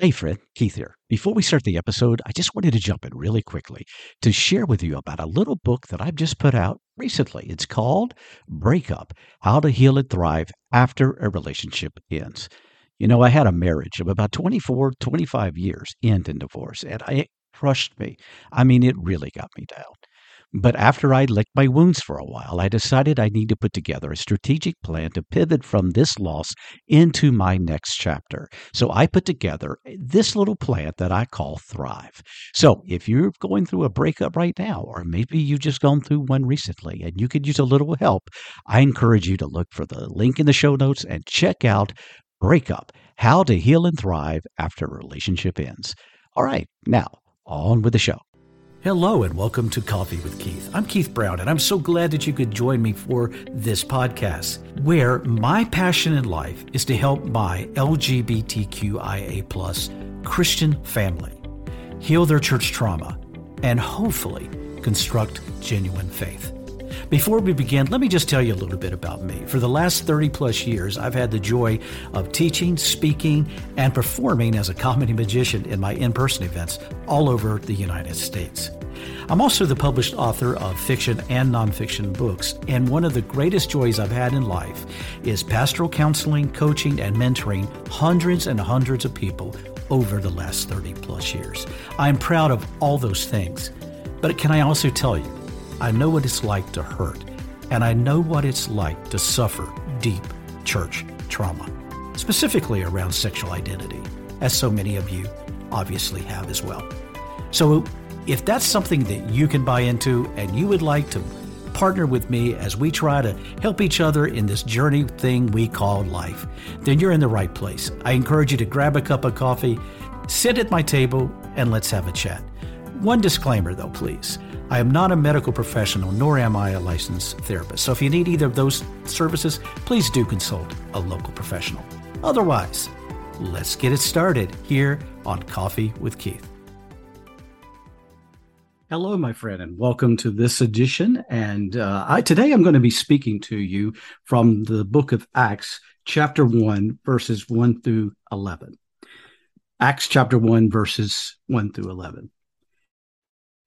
Hey, friend, Keith here. Before we start the episode, I just wanted to jump in really quickly to share with you about a little book that I've just put out recently. It's called Breakup How to Heal and Thrive After a Relationship Ends. You know, I had a marriage of about 24, 25 years, end in divorce, and it crushed me. I mean, it really got me down. But after I'd licked my wounds for a while, I decided I need to put together a strategic plan to pivot from this loss into my next chapter. So I put together this little plan that I call Thrive. So if you're going through a breakup right now, or maybe you've just gone through one recently and you could use a little help, I encourage you to look for the link in the show notes and check out Breakup How to Heal and Thrive After a Relationship Ends. All right, now on with the show. Hello and welcome to Coffee with Keith. I'm Keith Brown and I'm so glad that you could join me for this podcast where my passion in life is to help my LGBTQIA plus Christian family heal their church trauma and hopefully construct genuine faith. Before we begin, let me just tell you a little bit about me. For the last 30 plus years, I've had the joy of teaching, speaking, and performing as a comedy magician in my in person events all over the United States. I'm also the published author of fiction and nonfiction books, and one of the greatest joys I've had in life is pastoral counseling, coaching, and mentoring hundreds and hundreds of people over the last 30 plus years. I'm proud of all those things, but can I also tell you, I know what it's like to hurt, and I know what it's like to suffer deep church trauma, specifically around sexual identity, as so many of you obviously have as well. So, if that's something that you can buy into and you would like to partner with me as we try to help each other in this journey thing we call life, then you're in the right place. I encourage you to grab a cup of coffee, sit at my table, and let's have a chat. One disclaimer though, please. I am not a medical professional, nor am I a licensed therapist. So if you need either of those services, please do consult a local professional. Otherwise, let's get it started here on Coffee with Keith. Hello, my friend, and welcome to this edition. And uh, I, today I'm going to be speaking to you from the book of Acts, chapter 1, verses 1 through 11. Acts chapter 1, verses 1 through 11.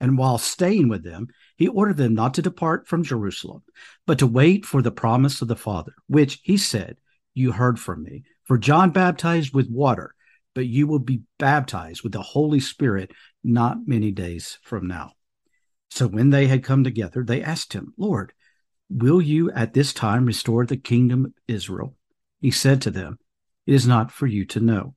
And while staying with them, he ordered them not to depart from Jerusalem, but to wait for the promise of the Father, which he said, You heard from me. For John baptized with water, but you will be baptized with the Holy Spirit not many days from now. So when they had come together, they asked him, Lord, will you at this time restore the kingdom of Israel? He said to them, It is not for you to know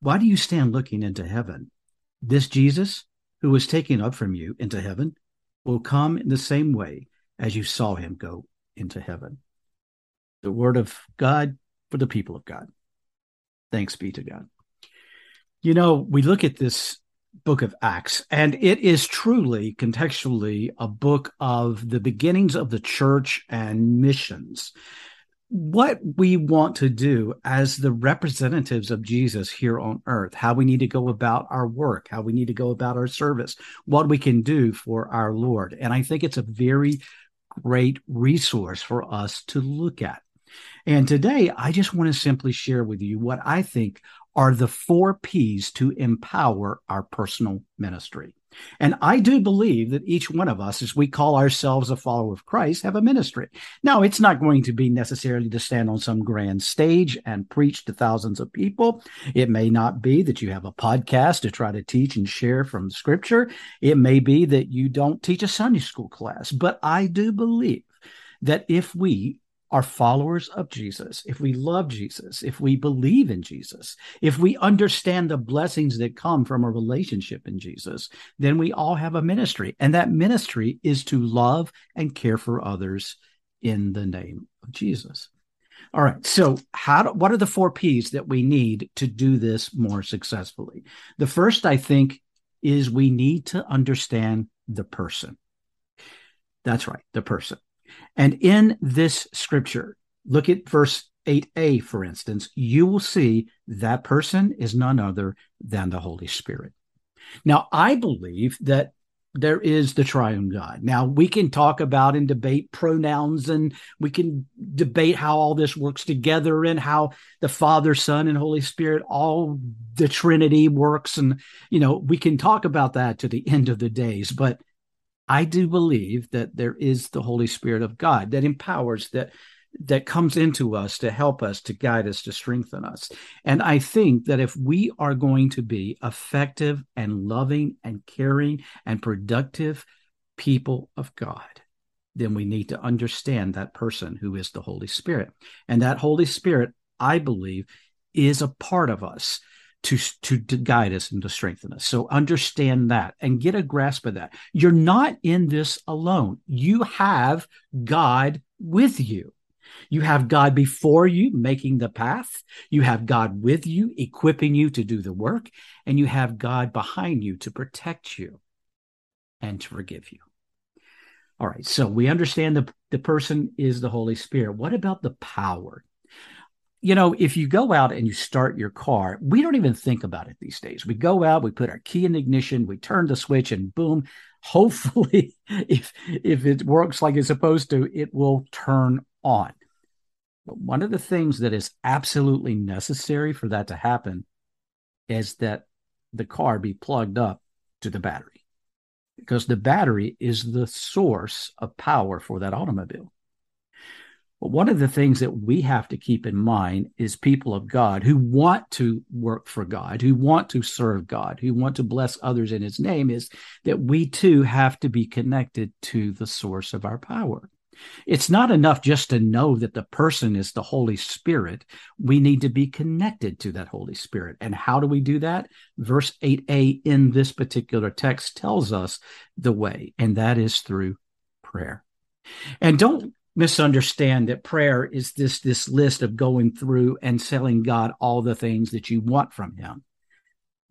why do you stand looking into heaven? This Jesus, who was taken up from you into heaven, will come in the same way as you saw him go into heaven. The word of God for the people of God. Thanks be to God. You know, we look at this book of Acts, and it is truly contextually a book of the beginnings of the church and missions what we want to do as the representatives of Jesus here on earth, how we need to go about our work, how we need to go about our service, what we can do for our Lord. And I think it's a very great resource for us to look at. And today, I just want to simply share with you what I think are the four P's to empower our personal ministry. And I do believe that each one of us, as we call ourselves a follower of Christ, have a ministry. Now, it's not going to be necessarily to stand on some grand stage and preach to thousands of people. It may not be that you have a podcast to try to teach and share from scripture. It may be that you don't teach a Sunday school class. But I do believe that if we are followers of Jesus, if we love Jesus, if we believe in Jesus, if we understand the blessings that come from a relationship in Jesus, then we all have a ministry. And that ministry is to love and care for others in the name of Jesus. All right. So, how do, what are the four P's that we need to do this more successfully? The first, I think, is we need to understand the person. That's right, the person. And in this scripture, look at verse 8a, for instance, you will see that person is none other than the Holy Spirit. Now, I believe that there is the triune God. Now, we can talk about and debate pronouns and we can debate how all this works together and how the Father, Son, and Holy Spirit, all the Trinity works. And, you know, we can talk about that to the end of the days. But I do believe that there is the Holy Spirit of God that empowers, that that comes into us to help us, to guide us, to strengthen us. And I think that if we are going to be effective and loving and caring and productive people of God, then we need to understand that person who is the Holy Spirit. And that Holy Spirit, I believe, is a part of us to, to, guide us and to strengthen us. So understand that and get a grasp of that. You're not in this alone. You have God with you. You have God before you making the path. You have God with you, equipping you to do the work. And you have God behind you to protect you and to forgive you. All right. So we understand the, the person is the Holy Spirit. What about the power? You know, if you go out and you start your car, we don't even think about it these days. We go out, we put our key in ignition, we turn the switch, and boom. Hopefully, if if it works like it's supposed to, it will turn on. But one of the things that is absolutely necessary for that to happen is that the car be plugged up to the battery because the battery is the source of power for that automobile. But one of the things that we have to keep in mind is people of God who want to work for God, who want to serve God, who want to bless others in his name, is that we too have to be connected to the source of our power. It's not enough just to know that the person is the Holy Spirit. We need to be connected to that Holy Spirit. And how do we do that? Verse 8a in this particular text tells us the way, and that is through prayer. And don't misunderstand that prayer is this this list of going through and selling God all the things that you want from him.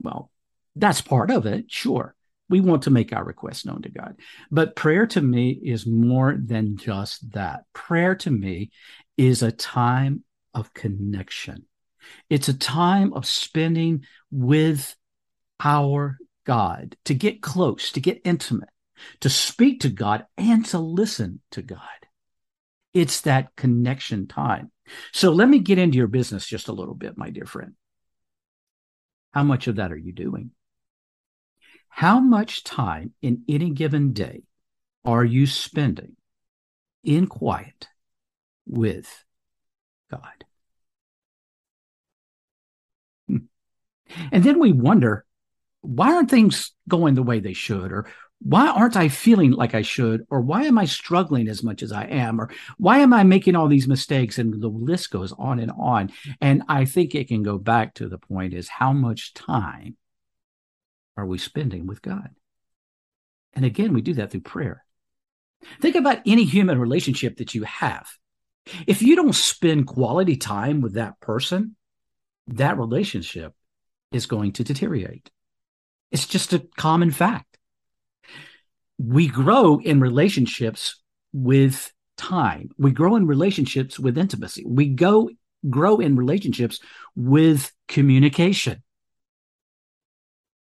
Well, that's part of it, sure. We want to make our requests known to God. But prayer to me is more than just that. Prayer to me is a time of connection. It's a time of spending with our God to get close, to get intimate, to speak to God and to listen to God. It's that connection time. So let me get into your business just a little bit, my dear friend. How much of that are you doing? How much time in any given day are you spending in quiet with God? Hmm. And then we wonder why aren't things going the way they should? Or why aren't I feeling like I should? Or why am I struggling as much as I am? Or why am I making all these mistakes? And the list goes on and on. And I think it can go back to the point is how much time are we spending with God? And again, we do that through prayer. Think about any human relationship that you have. If you don't spend quality time with that person, that relationship is going to deteriorate. It's just a common fact we grow in relationships with time. We grow in relationships with intimacy. We go grow in relationships with communication.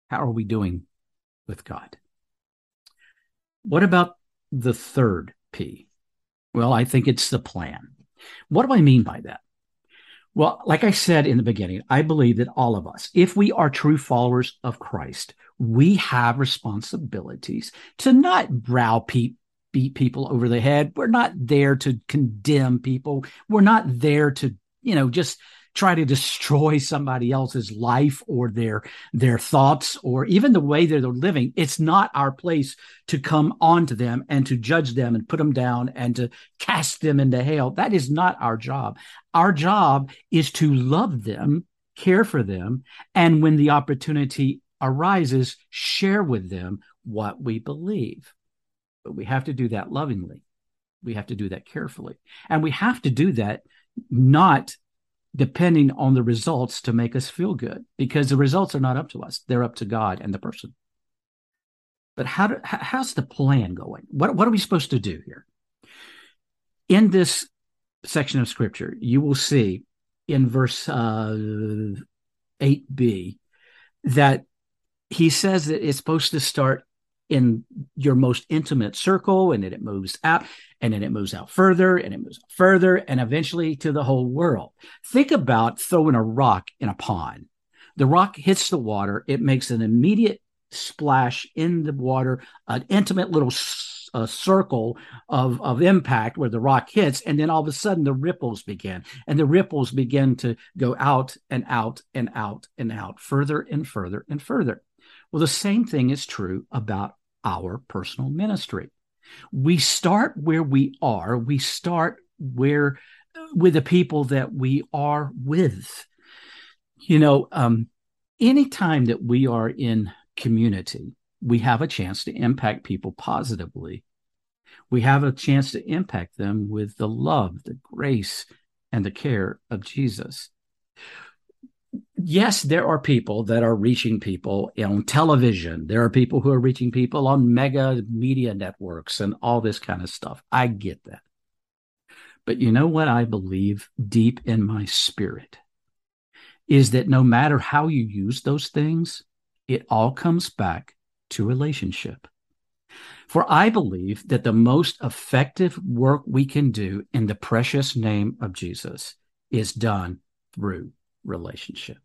How are we doing with God? What about the third P? Well, I think it's the plan. What do I mean by that? Well, like I said in the beginning, I believe that all of us, if we are true followers of Christ, we have responsibilities to not browbeat beat people over the head. We're not there to condemn people. We're not there to, you know, just try to destroy somebody else's life or their their thoughts or even the way that they're living it's not our place to come onto them and to judge them and put them down and to cast them into hell. That is not our job. Our job is to love them care for them and when the opportunity arises share with them what we believe. But we have to do that lovingly. We have to do that carefully. And we have to do that not depending on the results to make us feel good because the results are not up to us. They're up to god and the person. But how do, how's the plan going? What, what are we supposed to do here? In this section of scripture you will see in verse uh, 8b that he says that it's supposed to start in your most intimate circle and then it moves out and then it moves out further and it moves further and eventually to the whole world. Think about throwing a rock in a pond. The rock hits the water, it makes an immediate splash in the water, an intimate little a circle of, of impact where the rock hits, and then all of a sudden the ripples begin, and the ripples begin to go out and out and out and out, further and further and further. Well, the same thing is true about our personal ministry. We start where we are. We start where with the people that we are with. You know, um, anytime that we are in community, we have a chance to impact people positively. We have a chance to impact them with the love, the grace, and the care of Jesus yes, there are people that are reaching people on television. There are people who are reaching people on mega media networks and all this kind of stuff. I get that. But you know what I believe deep in my spirit is that no matter how you use those things, it all comes back to relationship. For I believe that the most effective work we can do in the precious name of Jesus is done through relationship.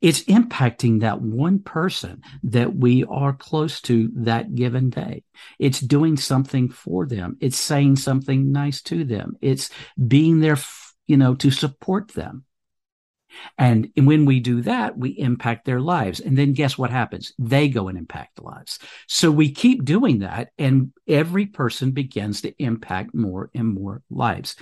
It's impacting that one person that we are close to that given day. It's doing something for them. It's saying something nice to them. It's being there, you know, to support them. And when we do that, we impact their lives. And then guess what happens? They go and impact lives. So we keep doing that, and every person begins to impact more and more lives.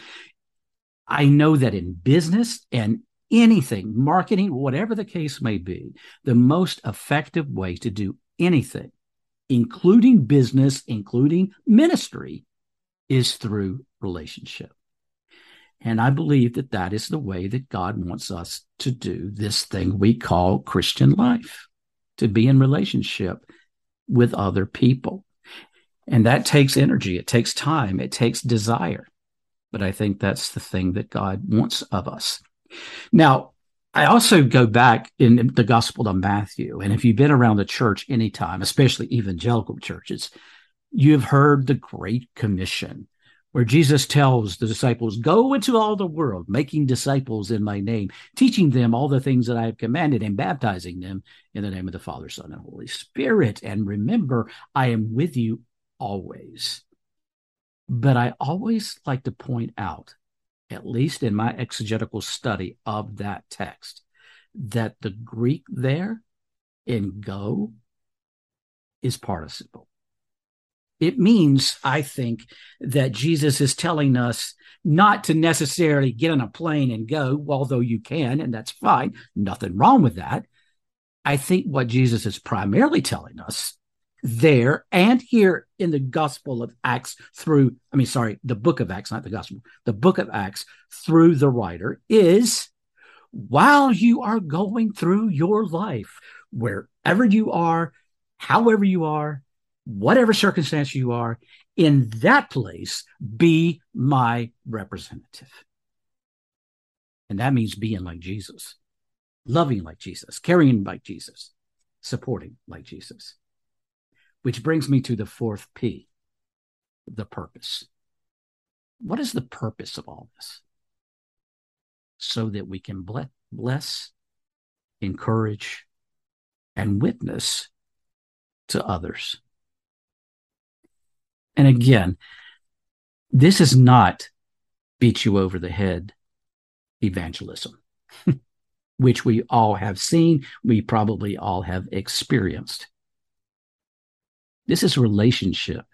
I know that in business and anything, marketing, whatever the case may be, the most effective way to do anything, including business, including ministry, is through relationship. And I believe that that is the way that God wants us to do this thing we call Christian life, to be in relationship with other people. And that takes energy, it takes time, it takes desire. But I think that's the thing that God wants of us. Now, I also go back in the Gospel of Matthew, and if you've been around the church anytime, especially evangelical churches, you've heard the Great Commission, where Jesus tells the disciples, Go into all the world, making disciples in my name, teaching them all the things that I have commanded, and baptizing them in the name of the Father, Son, and Holy Spirit. And remember, I am with you always. But I always like to point out at least in my exegetical study of that text, that the Greek there in go is participle. It means, I think, that Jesus is telling us not to necessarily get on a plane and go, although you can, and that's fine, nothing wrong with that. I think what Jesus is primarily telling us there and here in the Gospel of Acts through, I mean, sorry, the book of Acts, not the Gospel, the book of Acts through the writer is while you are going through your life, wherever you are, however you are, whatever circumstance you are, in that place, be my representative. And that means being like Jesus, loving like Jesus, caring like Jesus, supporting like Jesus. Which brings me to the fourth P, the purpose. What is the purpose of all this? so that we can bless, encourage, and witness to others. And again, this is not beat you over the head evangelism, which we all have seen, we probably all have experienced. This is relationship.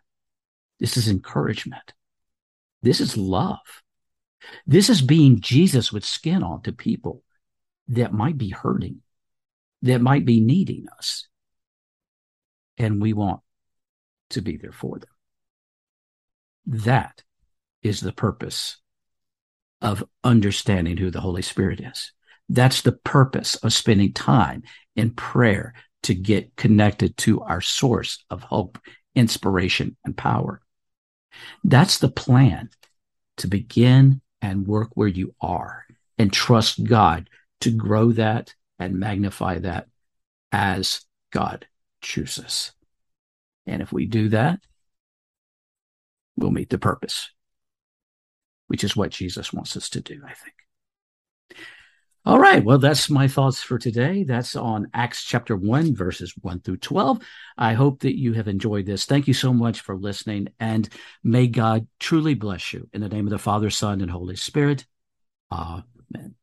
This is encouragement. This is love. This is being Jesus with skin on to people that might be hurting, that might be needing us. And we want to be there for them. That is the purpose of understanding who the Holy Spirit is. That's the purpose of spending time in prayer to get connected to our source of hope, inspiration, and power. That's the plan to begin and work where you are and trust God to grow that and magnify that as God chooses. And if we do that, we'll meet the purpose, which is what Jesus wants us to do, I think. All right. Well, that's my thoughts for today. That's on Acts chapter 1, verses 1 through 12. I hope that you have enjoyed this. Thank you so much for listening, and may God truly bless you. In the name of the Father, Son, and Holy Spirit. Amen.